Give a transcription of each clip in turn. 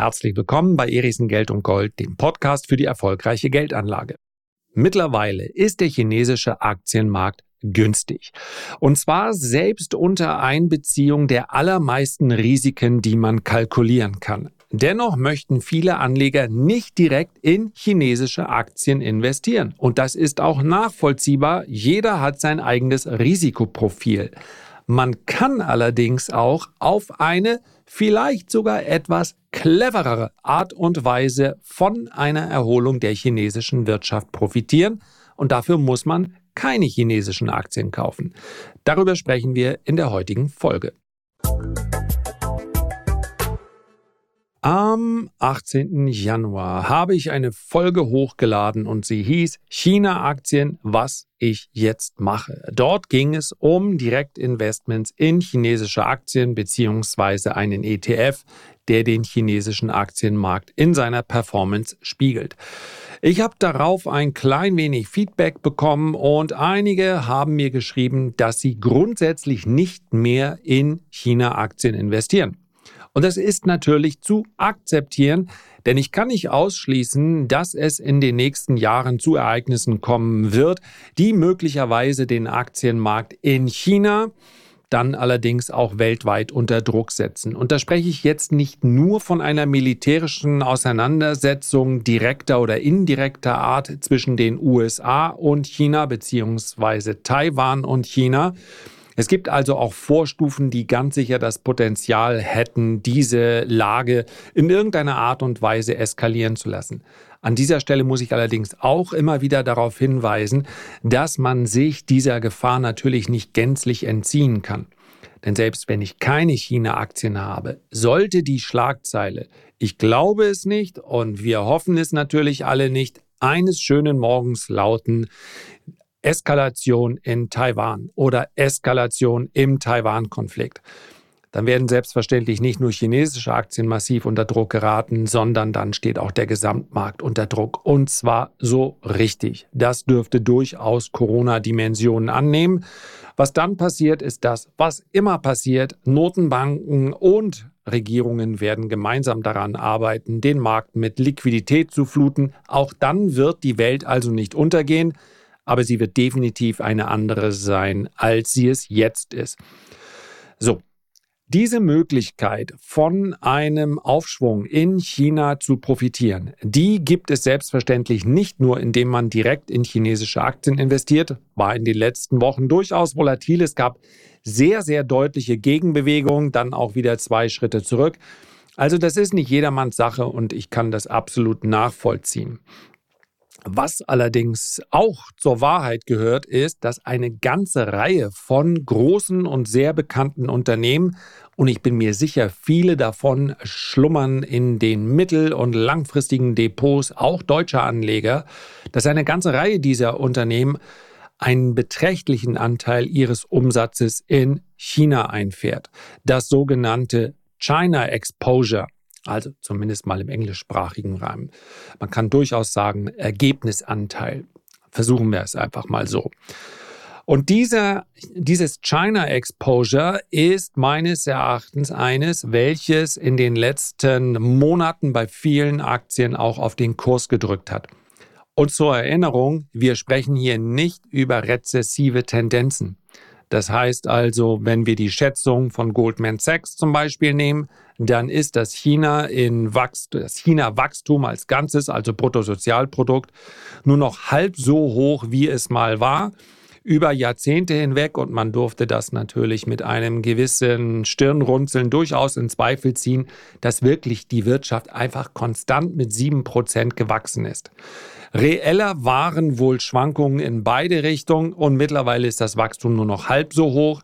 Herzlich willkommen bei Erichsen Geld und Gold, dem Podcast für die erfolgreiche Geldanlage. Mittlerweile ist der chinesische Aktienmarkt günstig. Und zwar selbst unter Einbeziehung der allermeisten Risiken, die man kalkulieren kann. Dennoch möchten viele Anleger nicht direkt in chinesische Aktien investieren. Und das ist auch nachvollziehbar. Jeder hat sein eigenes Risikoprofil. Man kann allerdings auch auf eine vielleicht sogar etwas cleverere Art und Weise von einer Erholung der chinesischen Wirtschaft profitieren. Und dafür muss man keine chinesischen Aktien kaufen. Darüber sprechen wir in der heutigen Folge. Am 18. Januar habe ich eine Folge hochgeladen und sie hieß China-Aktien, was ich jetzt mache. Dort ging es um Direktinvestments in chinesische Aktien beziehungsweise einen ETF, der den chinesischen Aktienmarkt in seiner Performance spiegelt. Ich habe darauf ein klein wenig Feedback bekommen und einige haben mir geschrieben, dass sie grundsätzlich nicht mehr in China-Aktien investieren. Und das ist natürlich zu akzeptieren, denn ich kann nicht ausschließen, dass es in den nächsten Jahren zu Ereignissen kommen wird, die möglicherweise den Aktienmarkt in China dann allerdings auch weltweit unter Druck setzen. Und da spreche ich jetzt nicht nur von einer militärischen Auseinandersetzung direkter oder indirekter Art zwischen den USA und China beziehungsweise Taiwan und China, es gibt also auch Vorstufen, die ganz sicher das Potenzial hätten, diese Lage in irgendeiner Art und Weise eskalieren zu lassen. An dieser Stelle muss ich allerdings auch immer wieder darauf hinweisen, dass man sich dieser Gefahr natürlich nicht gänzlich entziehen kann. Denn selbst wenn ich keine China-Aktien habe, sollte die Schlagzeile, ich glaube es nicht und wir hoffen es natürlich alle nicht, eines schönen Morgens lauten, Eskalation in Taiwan oder Eskalation im Taiwan-Konflikt, dann werden selbstverständlich nicht nur chinesische Aktien massiv unter Druck geraten, sondern dann steht auch der Gesamtmarkt unter Druck. Und zwar so richtig. Das dürfte durchaus Corona-Dimensionen annehmen. Was dann passiert, ist das, was immer passiert. Notenbanken und Regierungen werden gemeinsam daran arbeiten, den Markt mit Liquidität zu fluten. Auch dann wird die Welt also nicht untergehen aber sie wird definitiv eine andere sein, als sie es jetzt ist. So, diese Möglichkeit von einem Aufschwung in China zu profitieren, die gibt es selbstverständlich nicht nur, indem man direkt in chinesische Aktien investiert, war in den letzten Wochen durchaus volatil. Es gab sehr, sehr deutliche Gegenbewegungen, dann auch wieder zwei Schritte zurück. Also das ist nicht jedermanns Sache und ich kann das absolut nachvollziehen. Was allerdings auch zur Wahrheit gehört, ist, dass eine ganze Reihe von großen und sehr bekannten Unternehmen, und ich bin mir sicher, viele davon schlummern in den mittel- und langfristigen Depots auch deutscher Anleger, dass eine ganze Reihe dieser Unternehmen einen beträchtlichen Anteil ihres Umsatzes in China einfährt. Das sogenannte China Exposure also zumindest mal im englischsprachigen Rahmen. Man kann durchaus sagen, Ergebnisanteil. Versuchen wir es einfach mal so. Und dieser, dieses China Exposure ist meines Erachtens eines, welches in den letzten Monaten bei vielen Aktien auch auf den Kurs gedrückt hat. Und zur Erinnerung, wir sprechen hier nicht über rezessive Tendenzen. Das heißt also, wenn wir die Schätzung von Goldman Sachs zum Beispiel nehmen, dann ist das China in Wachst das China Wachstum als Ganzes, also Bruttosozialprodukt, nur noch halb so hoch, wie es mal war über Jahrzehnte hinweg und man durfte das natürlich mit einem gewissen Stirnrunzeln durchaus in Zweifel ziehen, dass wirklich die Wirtschaft einfach konstant mit sieben Prozent gewachsen ist. Reeller waren wohl Schwankungen in beide Richtungen und mittlerweile ist das Wachstum nur noch halb so hoch.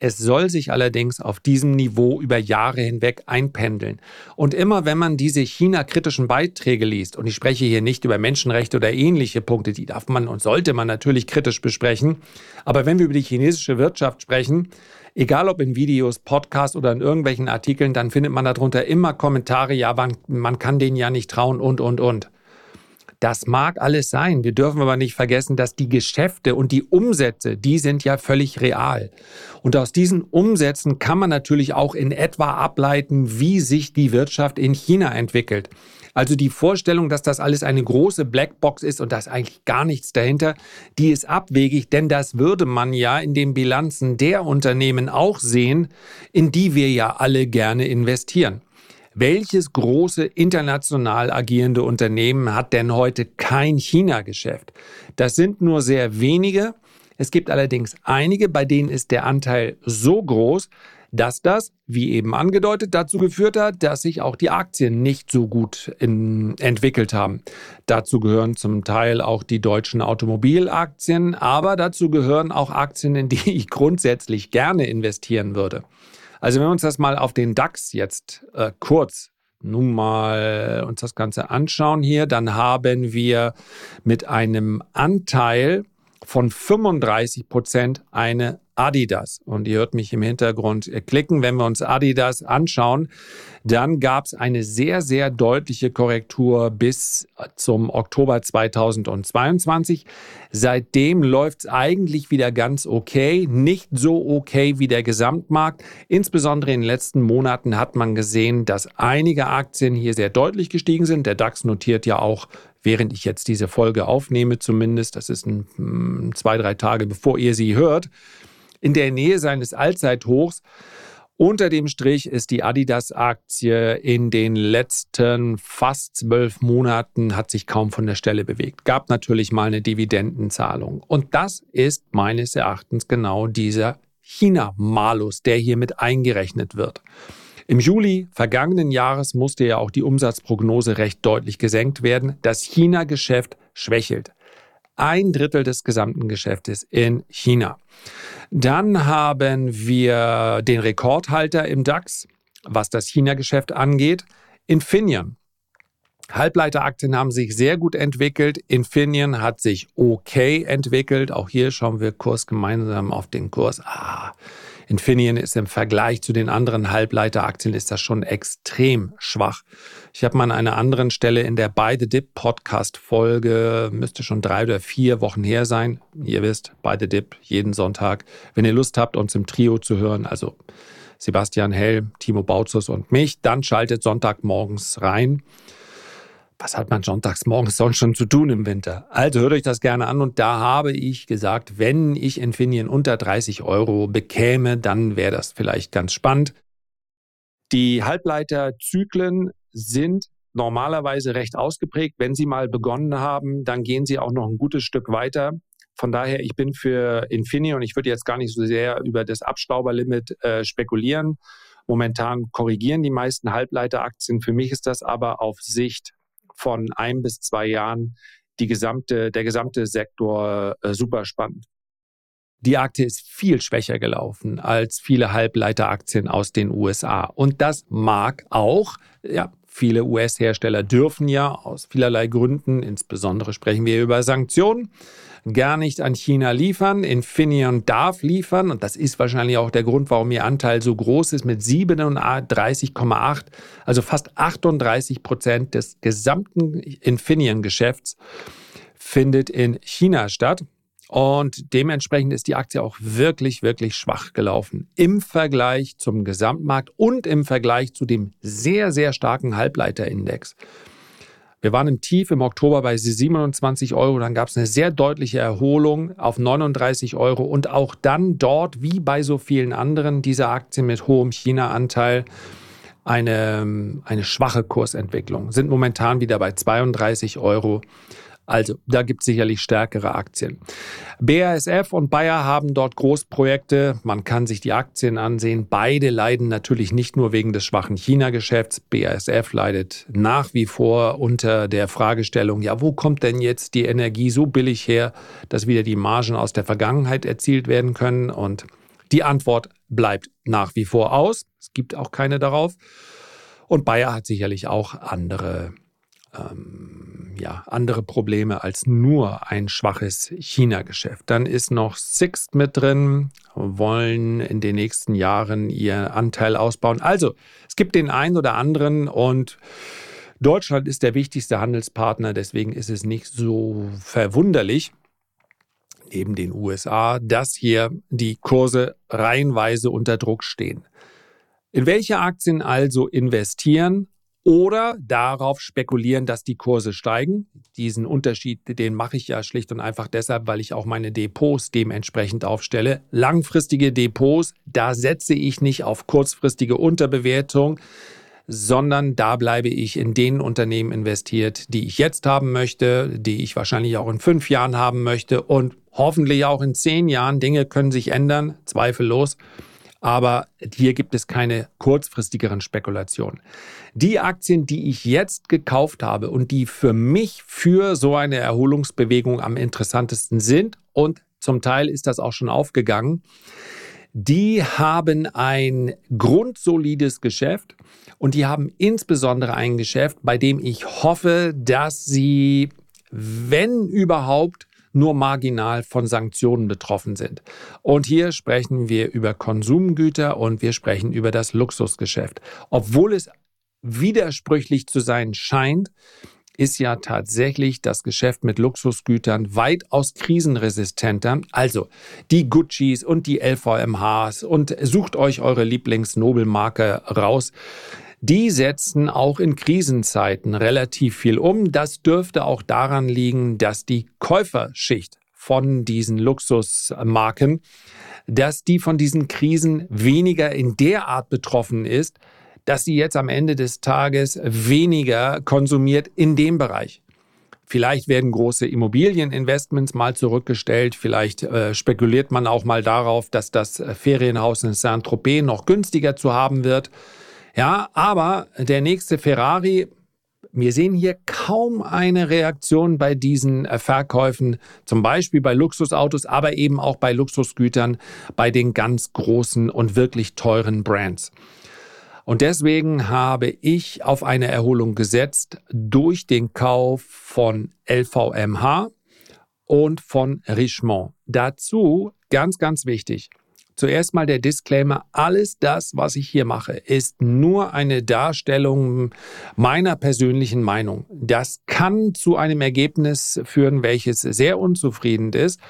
Es soll sich allerdings auf diesem Niveau über Jahre hinweg einpendeln. Und immer wenn man diese China-kritischen Beiträge liest, und ich spreche hier nicht über Menschenrechte oder ähnliche Punkte, die darf man und sollte man natürlich kritisch besprechen, aber wenn wir über die chinesische Wirtschaft sprechen, egal ob in Videos, Podcasts oder in irgendwelchen Artikeln, dann findet man darunter immer Kommentare, ja, man, man kann denen ja nicht trauen und, und, und. Das mag alles sein. Wir dürfen aber nicht vergessen, dass die Geschäfte und die Umsätze, die sind ja völlig real. Und aus diesen Umsätzen kann man natürlich auch in etwa ableiten, wie sich die Wirtschaft in China entwickelt. Also die Vorstellung, dass das alles eine große Blackbox ist und da ist eigentlich gar nichts dahinter, die ist abwegig, denn das würde man ja in den Bilanzen der Unternehmen auch sehen, in die wir ja alle gerne investieren. Welches große international agierende Unternehmen hat denn heute kein China-Geschäft? Das sind nur sehr wenige. Es gibt allerdings einige, bei denen ist der Anteil so groß, dass das, wie eben angedeutet, dazu geführt hat, dass sich auch die Aktien nicht so gut in, entwickelt haben. Dazu gehören zum Teil auch die deutschen Automobilaktien, aber dazu gehören auch Aktien, in die ich grundsätzlich gerne investieren würde. Also wenn wir uns das mal auf den DAX jetzt äh, kurz nun mal uns das Ganze anschauen hier, dann haben wir mit einem Anteil von 35 Prozent eine Adidas. Und ihr hört mich im Hintergrund klicken. Wenn wir uns Adidas anschauen, dann gab es eine sehr, sehr deutliche Korrektur bis zum Oktober 2022. Seitdem läuft es eigentlich wieder ganz okay. Nicht so okay wie der Gesamtmarkt. Insbesondere in den letzten Monaten hat man gesehen, dass einige Aktien hier sehr deutlich gestiegen sind. Der DAX notiert ja auch während ich jetzt diese Folge aufnehme, zumindest, das ist ein, hm, zwei, drei Tage bevor ihr sie hört, in der Nähe seines Allzeithochs. Unter dem Strich ist die Adidas-Aktie in den letzten fast zwölf Monaten hat sich kaum von der Stelle bewegt. Gab natürlich mal eine Dividendenzahlung. Und das ist meines Erachtens genau dieser China-Malus, der hier mit eingerechnet wird. Im Juli vergangenen Jahres musste ja auch die Umsatzprognose recht deutlich gesenkt werden. Das China-Geschäft schwächelt. Ein Drittel des gesamten Geschäftes in China. Dann haben wir den Rekordhalter im DAX, was das China-Geschäft angeht, Infineon. Halbleiteraktien haben sich sehr gut entwickelt. Infineon hat sich okay entwickelt. Auch hier schauen wir Kurs gemeinsam auf den Kurs. Ah, Infineon ist im Vergleich zu den anderen Halbleiteraktien ist das schon extrem schwach. Ich habe mal an einer anderen Stelle in der By the Dip Podcast Folge, müsste schon drei oder vier Wochen her sein. Ihr wisst, By the Dip jeden Sonntag. Wenn ihr Lust habt, uns im Trio zu hören, also Sebastian Hell, Timo Bautzus und mich, dann schaltet Sonntagmorgens rein was hat man sonntags morgens sonst schon zu tun im Winter? Also hört euch das gerne an und da habe ich gesagt, wenn ich Infineon unter 30 Euro bekäme, dann wäre das vielleicht ganz spannend. Die Halbleiterzyklen sind normalerweise recht ausgeprägt. Wenn sie mal begonnen haben, dann gehen sie auch noch ein gutes Stück weiter. Von daher, ich bin für Infineon, ich würde jetzt gar nicht so sehr über das Abstauberlimit äh, spekulieren. Momentan korrigieren die meisten Halbleiteraktien. Für mich ist das aber auf Sicht von ein bis zwei Jahren die gesamte, der gesamte Sektor äh, super spannend. Die Aktie ist viel schwächer gelaufen als viele Halbleiteraktien aus den USA. Und das mag auch, ja, viele US-Hersteller dürfen ja aus vielerlei Gründen, insbesondere sprechen wir über Sanktionen, gar nicht an China liefern. Infineon darf liefern und das ist wahrscheinlich auch der Grund, warum ihr Anteil so groß ist mit 37,8, also fast 38 Prozent des gesamten Infineon-Geschäfts findet in China statt. Und dementsprechend ist die Aktie auch wirklich, wirklich schwach gelaufen im Vergleich zum Gesamtmarkt und im Vergleich zu dem sehr, sehr starken Halbleiterindex. Wir waren im Tief im Oktober bei 27 Euro, dann gab es eine sehr deutliche Erholung auf 39 Euro und auch dann dort, wie bei so vielen anderen dieser Aktien mit hohem China-Anteil, eine, eine schwache Kursentwicklung, sind momentan wieder bei 32 Euro. Also da gibt es sicherlich stärkere Aktien. BASF und Bayer haben dort Großprojekte. Man kann sich die Aktien ansehen. Beide leiden natürlich nicht nur wegen des schwachen China-Geschäfts. BASF leidet nach wie vor unter der Fragestellung, ja, wo kommt denn jetzt die Energie so billig her, dass wieder die Margen aus der Vergangenheit erzielt werden können? Und die Antwort bleibt nach wie vor aus. Es gibt auch keine darauf. Und Bayer hat sicherlich auch andere ähm, ja, andere Probleme als nur ein schwaches China-Geschäft. Dann ist noch Sixt mit drin, wollen in den nächsten Jahren ihr Anteil ausbauen. Also, es gibt den einen oder anderen und Deutschland ist der wichtigste Handelspartner, deswegen ist es nicht so verwunderlich, neben den USA, dass hier die Kurse reihenweise unter Druck stehen. In welche Aktien also investieren oder darauf spekulieren, dass die Kurse steigen? Diesen Unterschied, den mache ich ja schlicht und einfach deshalb, weil ich auch meine Depots dementsprechend aufstelle. Langfristige Depots, da setze ich nicht auf kurzfristige Unterbewertung, sondern da bleibe ich in den Unternehmen investiert, die ich jetzt haben möchte, die ich wahrscheinlich auch in fünf Jahren haben möchte und hoffentlich auch in zehn Jahren. Dinge können sich ändern, zweifellos. Aber hier gibt es keine kurzfristigeren Spekulationen. Die Aktien, die ich jetzt gekauft habe und die für mich für so eine Erholungsbewegung am interessantesten sind, und zum Teil ist das auch schon aufgegangen, die haben ein grundsolides Geschäft und die haben insbesondere ein Geschäft, bei dem ich hoffe, dass sie, wenn überhaupt, nur marginal von Sanktionen betroffen sind. Und hier sprechen wir über Konsumgüter und wir sprechen über das Luxusgeschäft. Obwohl es widersprüchlich zu sein scheint, ist ja tatsächlich das Geschäft mit Luxusgütern weitaus krisenresistenter. Also die Guccis und die LVMHs und sucht euch eure Lieblingsnobelmarke raus. Die setzen auch in Krisenzeiten relativ viel um. Das dürfte auch daran liegen, dass die Käuferschicht von diesen Luxusmarken, dass die von diesen Krisen weniger in der Art betroffen ist, dass sie jetzt am Ende des Tages weniger konsumiert in dem Bereich. Vielleicht werden große Immobilieninvestments mal zurückgestellt. Vielleicht äh, spekuliert man auch mal darauf, dass das Ferienhaus in Saint-Tropez noch günstiger zu haben wird. Ja, aber der nächste Ferrari, wir sehen hier kaum eine Reaktion bei diesen äh, Verkäufen, zum Beispiel bei Luxusautos, aber eben auch bei Luxusgütern, bei den ganz großen und wirklich teuren Brands. Und deswegen habe ich auf eine Erholung gesetzt durch den Kauf von LVMH und von Richemont. Dazu ganz, ganz wichtig. Zuerst mal der Disclaimer, alles das, was ich hier mache, ist nur eine Darstellung meiner persönlichen Meinung. Das kann zu einem Ergebnis führen, welches sehr unzufrieden ist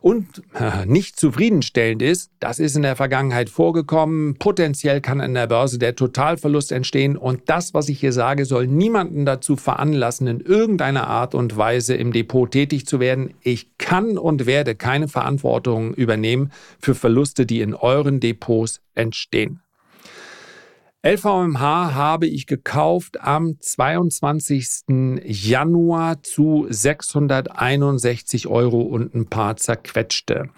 und nicht zufriedenstellend ist, das ist in der Vergangenheit vorgekommen. Potenziell kann an der Börse der Totalverlust entstehen und das, was ich hier sage, soll niemanden dazu veranlassen, in irgendeiner Art und Weise im Depot tätig zu werden. Ich kann und werde keine Verantwortung übernehmen für Verluste, die in euren Depots entstehen. LVMH habe ich gekauft am 22. Januar zu 661 Euro und ein paar zerquetschte.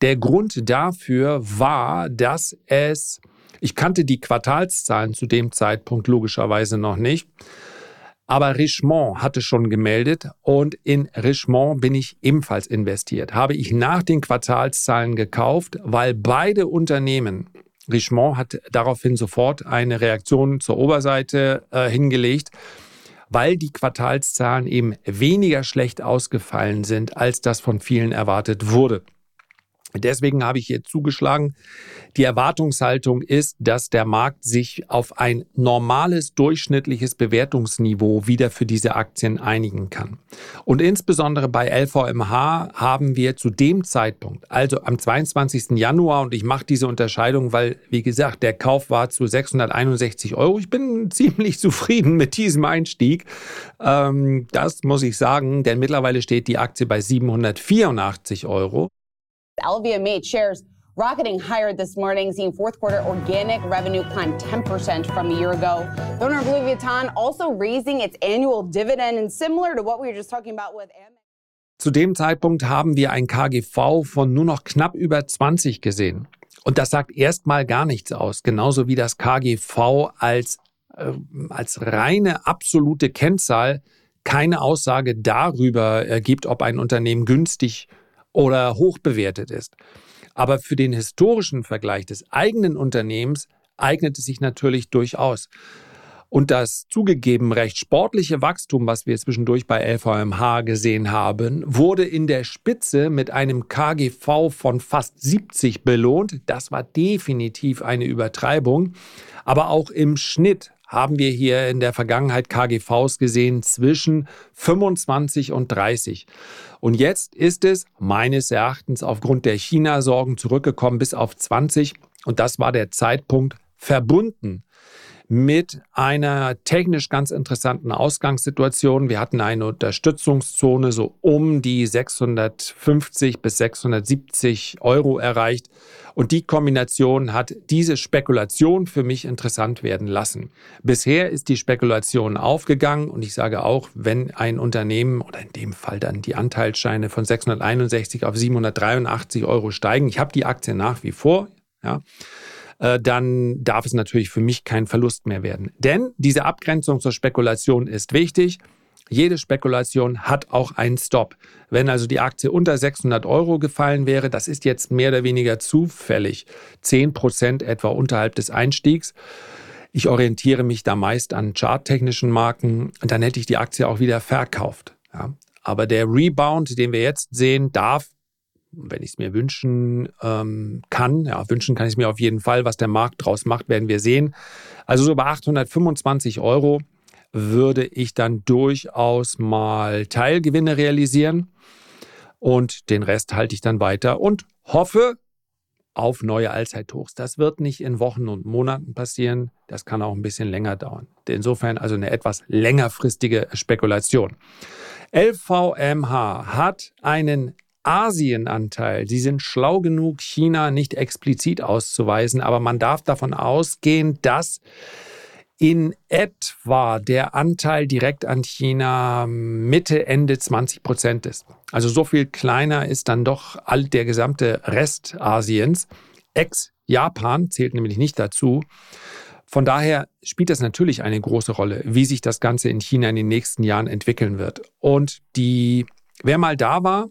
Der Grund dafür war, dass es, ich kannte die Quartalszahlen zu dem Zeitpunkt logischerweise noch nicht, aber Richemont hatte schon gemeldet und in Richemont bin ich ebenfalls investiert. Habe ich nach den Quartalszahlen gekauft, weil beide Unternehmen Richemont hat daraufhin sofort eine Reaktion zur Oberseite äh, hingelegt, weil die Quartalszahlen eben weniger schlecht ausgefallen sind, als das von vielen erwartet wurde. Deswegen habe ich hier zugeschlagen. Die Erwartungshaltung ist, dass der Markt sich auf ein normales durchschnittliches Bewertungsniveau wieder für diese Aktien einigen kann. Und insbesondere bei LVMH haben wir zu dem Zeitpunkt, also am 22. Januar, und ich mache diese Unterscheidung, weil, wie gesagt, der Kauf war zu 661 Euro. Ich bin ziemlich zufrieden mit diesem Einstieg. Ähm, das muss ich sagen, denn mittlerweile steht die Aktie bei 784 Euro. LVMH shares rocketing higher this morning, seeing fourth quarter organic revenue climb 10% from a year ago. The owner of Louis Vuitton also raising its annual dividend, and similar to what we were just talking about with Zu dem Zeitpunkt haben wir ein KGV von nur noch knapp über 20 gesehen. Und das sagt erstmal gar nichts aus, genauso wie das KGV als, äh, als reine absolute Kennzahl keine Aussage darüber äh, gibt, ob ein Unternehmen günstig oder hoch bewertet ist. Aber für den historischen Vergleich des eigenen Unternehmens eignet es sich natürlich durchaus. Und das zugegeben recht sportliche Wachstum, was wir zwischendurch bei LVMH gesehen haben, wurde in der Spitze mit einem KGV von fast 70 belohnt. Das war definitiv eine Übertreibung. Aber auch im Schnitt haben wir hier in der Vergangenheit KGVs gesehen zwischen 25 und 30. Und jetzt ist es meines Erachtens aufgrund der China-Sorgen zurückgekommen bis auf 20. Und das war der Zeitpunkt verbunden mit einer technisch ganz interessanten Ausgangssituation. Wir hatten eine Unterstützungszone so um die 650 bis 670 Euro erreicht. Und die Kombination hat diese Spekulation für mich interessant werden lassen. Bisher ist die Spekulation aufgegangen und ich sage auch, wenn ein Unternehmen oder in dem Fall dann die Anteilsscheine von 661 auf 783 Euro steigen, ich habe die Aktie nach wie vor, ja, dann darf es natürlich für mich kein Verlust mehr werden. Denn diese Abgrenzung zur Spekulation ist wichtig. Jede Spekulation hat auch einen Stop. Wenn also die Aktie unter 600 Euro gefallen wäre, das ist jetzt mehr oder weniger zufällig, 10 Prozent etwa unterhalb des Einstiegs. Ich orientiere mich da meist an charttechnischen Marken, dann hätte ich die Aktie auch wieder verkauft. Ja. Aber der Rebound, den wir jetzt sehen, darf wenn ich es mir wünschen ähm, kann, ja, wünschen kann ich es mir auf jeden Fall, was der Markt draus macht, werden wir sehen. Also so bei 825 Euro würde ich dann durchaus mal Teilgewinne realisieren und den Rest halte ich dann weiter und hoffe auf neue Allzeithochs. Das wird nicht in Wochen und Monaten passieren, das kann auch ein bisschen länger dauern. Insofern also eine etwas längerfristige Spekulation. LVMH hat einen Asienanteil, sie sind schlau genug, China nicht explizit auszuweisen, aber man darf davon ausgehen, dass in etwa der Anteil direkt an China Mitte, Ende 20 Prozent ist. Also so viel kleiner ist dann doch all der gesamte Rest Asiens. Ex-Japan zählt nämlich nicht dazu. Von daher spielt das natürlich eine große Rolle, wie sich das Ganze in China in den nächsten Jahren entwickeln wird. Und die, wer mal da war,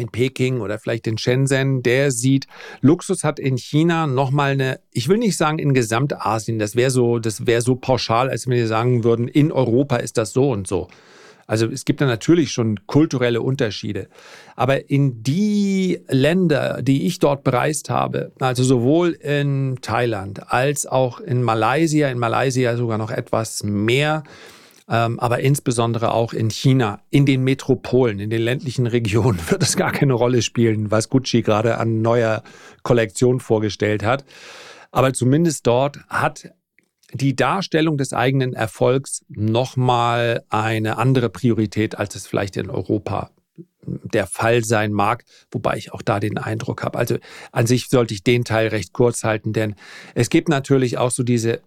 in Peking oder vielleicht in Shenzhen, der sieht, Luxus hat in China nochmal eine, ich will nicht sagen in Gesamtasien, das wäre so, das wäre so pauschal, als wenn wir sagen würden, in Europa ist das so und so. Also es gibt da natürlich schon kulturelle Unterschiede. Aber in die Länder, die ich dort bereist habe, also sowohl in Thailand als auch in Malaysia, in Malaysia sogar noch etwas mehr, ähm, aber insbesondere auch in China, in den Metropolen, in den ländlichen Regionen wird es gar keine Rolle spielen, was Gucci gerade an neuer Kollektion vorgestellt hat. Aber zumindest dort hat die Darstellung des eigenen Erfolgs nochmal eine andere Priorität, als es vielleicht in Europa der Fall sein mag, wobei ich auch da den Eindruck habe. Also an sich sollte ich den Teil recht kurz halten, denn es gibt natürlich auch so diese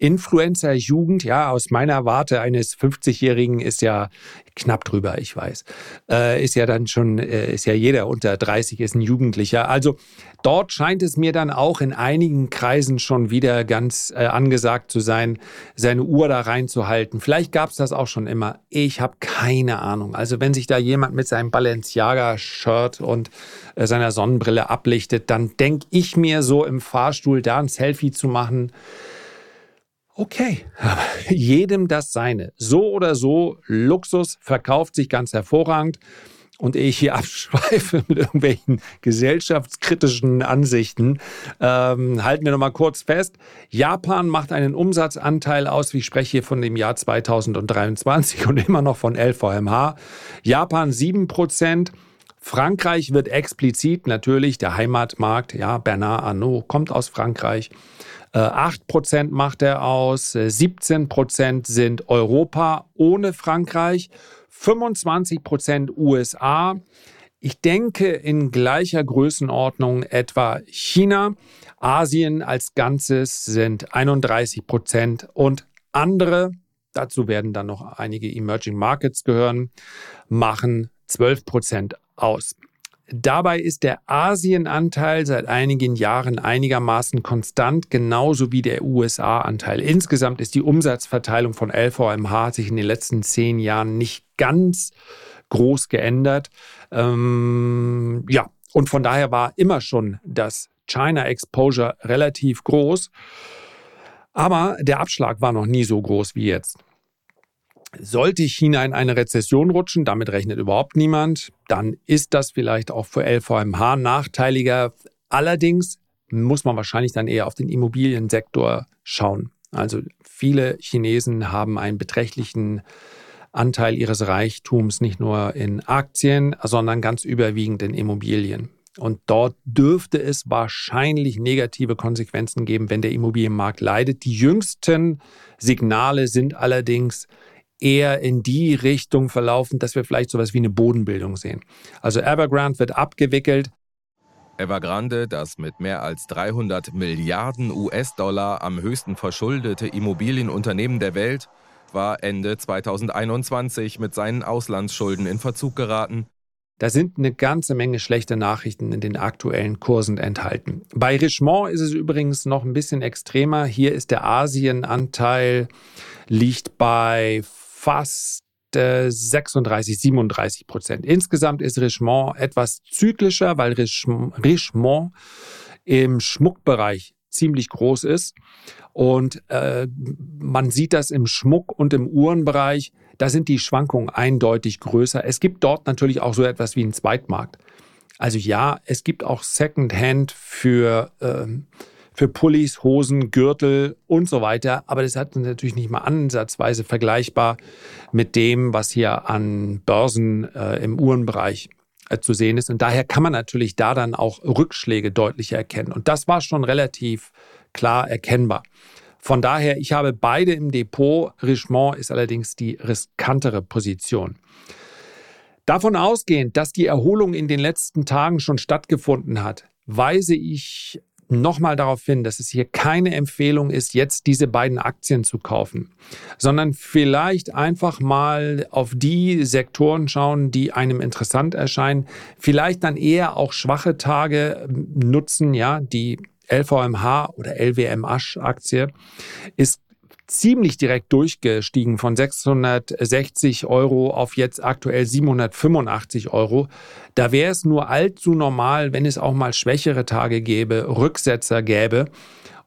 Influencer-Jugend, ja, aus meiner Warte eines 50-Jährigen ist ja knapp drüber, ich weiß. Äh, ist ja dann schon, äh, ist ja jeder unter 30 ist ein Jugendlicher. Also dort scheint es mir dann auch in einigen Kreisen schon wieder ganz äh, angesagt zu sein, seine Uhr da reinzuhalten. Vielleicht gab es das auch schon immer. Ich habe keine Ahnung. Also wenn sich da jemand mit seinem Balenciaga-Shirt und äh, seiner Sonnenbrille ablichtet, dann denke ich mir so im Fahrstuhl da ein Selfie zu machen Okay, aber jedem das seine. So oder so, Luxus verkauft sich ganz hervorragend. Und ehe ich hier abschweife mit irgendwelchen gesellschaftskritischen Ansichten, ähm, halten wir nochmal kurz fest. Japan macht einen Umsatzanteil aus, wie ich spreche hier von dem Jahr 2023 und immer noch von LVMH. Japan 7%. Frankreich wird explizit natürlich der Heimatmarkt, ja, Bernard Arnault kommt aus Frankreich. 8% äh, macht er aus, 17% äh, sind Europa ohne Frankreich, 25% USA. Ich denke in gleicher Größenordnung etwa China. Asien als Ganzes sind 31% und andere, dazu werden dann noch einige Emerging Markets gehören, machen 12% aus. Dabei ist der Asienanteil seit einigen Jahren einigermaßen konstant, genauso wie der USA-Anteil. Insgesamt ist die Umsatzverteilung von LVMH sich in den letzten zehn Jahren nicht ganz groß geändert. Ähm, ja, und von daher war immer schon das China Exposure relativ groß. Aber der Abschlag war noch nie so groß wie jetzt. Sollte China in eine Rezession rutschen, damit rechnet überhaupt niemand, dann ist das vielleicht auch für LVMH nachteiliger. Allerdings muss man wahrscheinlich dann eher auf den Immobiliensektor schauen. Also viele Chinesen haben einen beträchtlichen Anteil ihres Reichtums nicht nur in Aktien, sondern ganz überwiegend in Immobilien. Und dort dürfte es wahrscheinlich negative Konsequenzen geben, wenn der Immobilienmarkt leidet. Die jüngsten Signale sind allerdings eher in die Richtung verlaufen, dass wir vielleicht sowas wie eine Bodenbildung sehen. Also Evergrande wird abgewickelt. Evergrande, das mit mehr als 300 Milliarden US-Dollar am höchsten verschuldete Immobilienunternehmen der Welt, war Ende 2021 mit seinen Auslandsschulden in Verzug geraten. Da sind eine ganze Menge schlechte Nachrichten in den aktuellen Kursen enthalten. Bei Richemont ist es übrigens noch ein bisschen extremer. Hier ist der Asienanteil liegt bei fast 36, 37 Prozent. Insgesamt ist Richemont etwas zyklischer, weil Richemont im Schmuckbereich ziemlich groß ist. Und äh, man sieht das im Schmuck- und im Uhrenbereich. Da sind die Schwankungen eindeutig größer. Es gibt dort natürlich auch so etwas wie einen Zweitmarkt. Also ja, es gibt auch Secondhand für, ähm, für Pullis, Hosen, Gürtel und so weiter. Aber das hat natürlich nicht mal ansatzweise vergleichbar mit dem, was hier an Börsen äh, im Uhrenbereich äh, zu sehen ist. Und daher kann man natürlich da dann auch Rückschläge deutlicher erkennen. Und das war schon relativ klar erkennbar. Von daher, ich habe beide im Depot. Richemont ist allerdings die riskantere Position. Davon ausgehend, dass die Erholung in den letzten Tagen schon stattgefunden hat, weise ich nochmal darauf hin, dass es hier keine Empfehlung ist, jetzt diese beiden Aktien zu kaufen, sondern vielleicht einfach mal auf die Sektoren schauen, die einem interessant erscheinen, vielleicht dann eher auch schwache Tage nutzen, ja, die LVMH oder LWM-Aktie ist ziemlich direkt durchgestiegen von 660 Euro auf jetzt aktuell 785 Euro. Da wäre es nur allzu normal, wenn es auch mal schwächere Tage gäbe, Rücksetzer gäbe.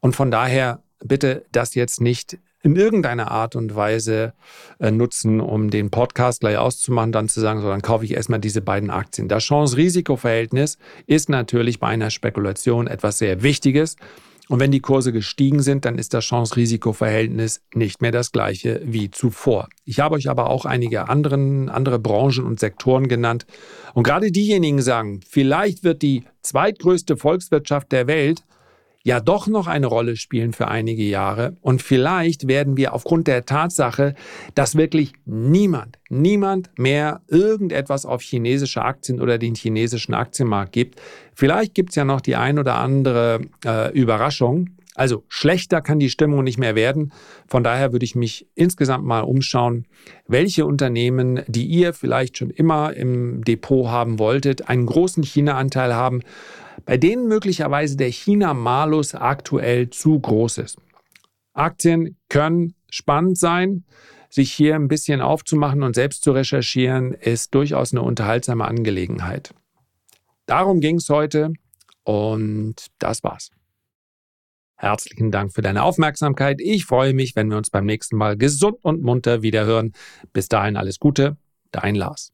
Und von daher bitte das jetzt nicht in irgendeiner Art und Weise äh, nutzen, um den Podcast gleich auszumachen, dann zu sagen, so, dann kaufe ich erstmal diese beiden Aktien. Das Chance-Risiko-Verhältnis ist natürlich bei einer Spekulation etwas sehr Wichtiges. Und wenn die Kurse gestiegen sind, dann ist das Chance-Risiko-Verhältnis nicht mehr das gleiche wie zuvor. Ich habe euch aber auch einige anderen, andere Branchen und Sektoren genannt. Und gerade diejenigen sagen, vielleicht wird die zweitgrößte Volkswirtschaft der Welt ja doch noch eine Rolle spielen für einige Jahre. Und vielleicht werden wir aufgrund der Tatsache, dass wirklich niemand, niemand mehr irgendetwas auf chinesische Aktien oder den chinesischen Aktienmarkt gibt, vielleicht gibt es ja noch die ein oder andere äh, Überraschung. Also schlechter kann die Stimmung nicht mehr werden. Von daher würde ich mich insgesamt mal umschauen, welche Unternehmen, die ihr vielleicht schon immer im Depot haben wolltet, einen großen China-Anteil haben, bei denen möglicherweise der China-Malus aktuell zu groß ist. Aktien können spannend sein. Sich hier ein bisschen aufzumachen und selbst zu recherchieren, ist durchaus eine unterhaltsame Angelegenheit. Darum ging es heute und das war's. Herzlichen Dank für deine Aufmerksamkeit. Ich freue mich, wenn wir uns beim nächsten Mal gesund und munter wiederhören. Bis dahin alles Gute, dein Lars.